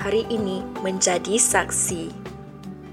hari ini menjadi saksi.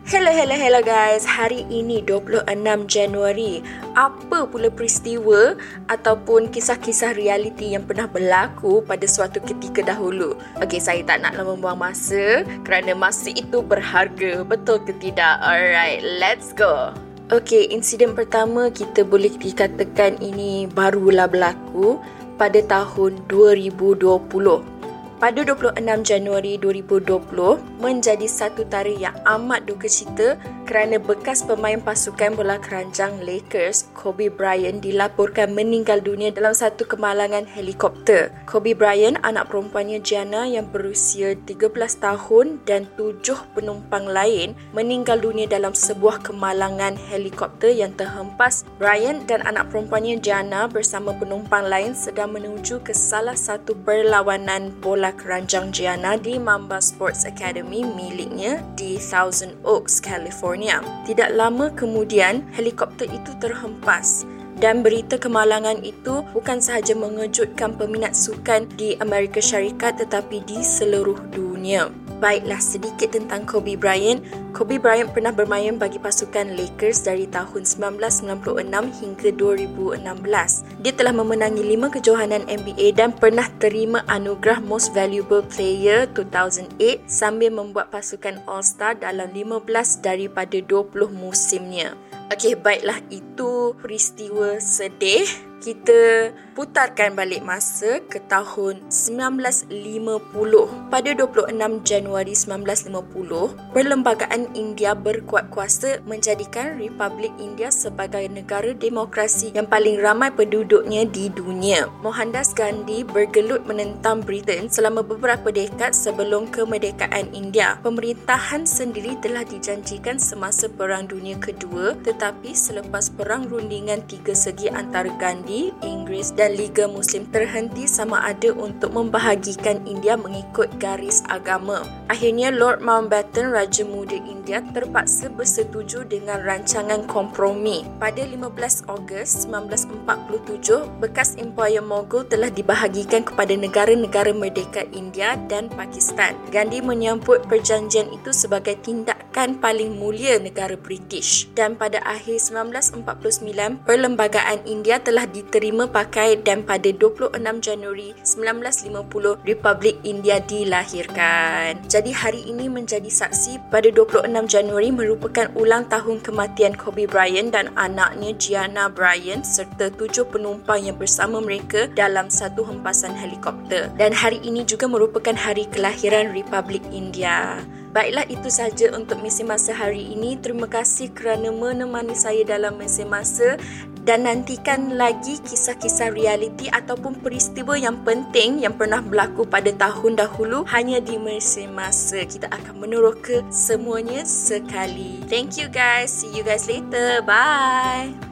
Hello, hello, hello guys. Hari ini 26 Januari. Apa pula peristiwa ataupun kisah-kisah realiti yang pernah berlaku pada suatu ketika dahulu? Okey, saya tak nak lama buang masa kerana masa itu berharga. Betul ke tidak? Alright, let's go. Okey, insiden pertama kita boleh dikatakan ini barulah berlaku pada tahun 2020 pada 26 Januari 2020 menjadi satu tarikh yang amat duka cita kerana bekas pemain pasukan bola keranjang Lakers Kobe Bryant dilaporkan meninggal dunia dalam satu kemalangan helikopter. Kobe Bryant, anak perempuannya Gianna yang berusia 13 tahun dan tujuh penumpang lain meninggal dunia dalam sebuah kemalangan helikopter yang terhempas. Bryant dan anak perempuannya Gianna bersama penumpang lain sedang menuju ke salah satu perlawanan bola bola keranjang Gianna di Mamba Sports Academy miliknya di Thousand Oaks, California. Tidak lama kemudian, helikopter itu terhempas dan berita kemalangan itu bukan sahaja mengejutkan peminat sukan di Amerika Syarikat tetapi di seluruh dunia. Baiklah sedikit tentang Kobe Bryant. Kobe Bryant pernah bermain bagi pasukan Lakers dari tahun 1996 hingga 2016. Dia telah memenangi 5 kejohanan NBA dan pernah terima anugerah Most Valuable Player 2008 sambil membuat pasukan All-Star dalam 15 daripada 20 musimnya. Okey, baiklah itu peristiwa sedih. Kita putarkan balik masa ke tahun 1950. Pada 26 Januari 1950, Perlembagaan India berkuat kuasa menjadikan Republik India sebagai negara demokrasi yang paling ramai penduduknya di dunia. Mohandas Gandhi bergelut menentang Britain selama beberapa dekad sebelum kemerdekaan India. Pemerintahan sendiri telah dijanjikan semasa Perang Dunia Kedua tetapi selepas perang rundingan tiga segi antara Gandhi, Inggeris dan Liga Muslim terhenti sama ada untuk membahagikan India mengikut garis agama. Akhirnya Lord Mountbatten Raja Muda India terpaksa bersetuju dengan rancangan kompromi. Pada 15 Ogos 1947, bekas Empire Mughal telah dibahagikan kepada negara-negara merdeka India dan Pakistan. Gandhi menyambut perjanjian itu sebagai tindakan paling mulia negara British dan pada akhir 1949, Perlembagaan India telah diterima pakai dan pada 26 Januari 1950, Republik India dilahirkan. Jadi hari ini menjadi saksi pada 26 Januari merupakan ulang tahun kematian Kobe Bryant dan anaknya Gianna Bryant serta tujuh penumpang yang bersama mereka dalam satu hempasan helikopter. Dan hari ini juga merupakan hari kelahiran Republik India. Baiklah itu saja untuk misi masa hari ini. Terima kasih kerana menemani saya dalam misi masa dan nantikan lagi kisah-kisah realiti ataupun peristiwa yang penting yang pernah berlaku pada tahun dahulu hanya di misi masa. Kita akan meneroka semuanya sekali. Thank you guys. See you guys later. Bye.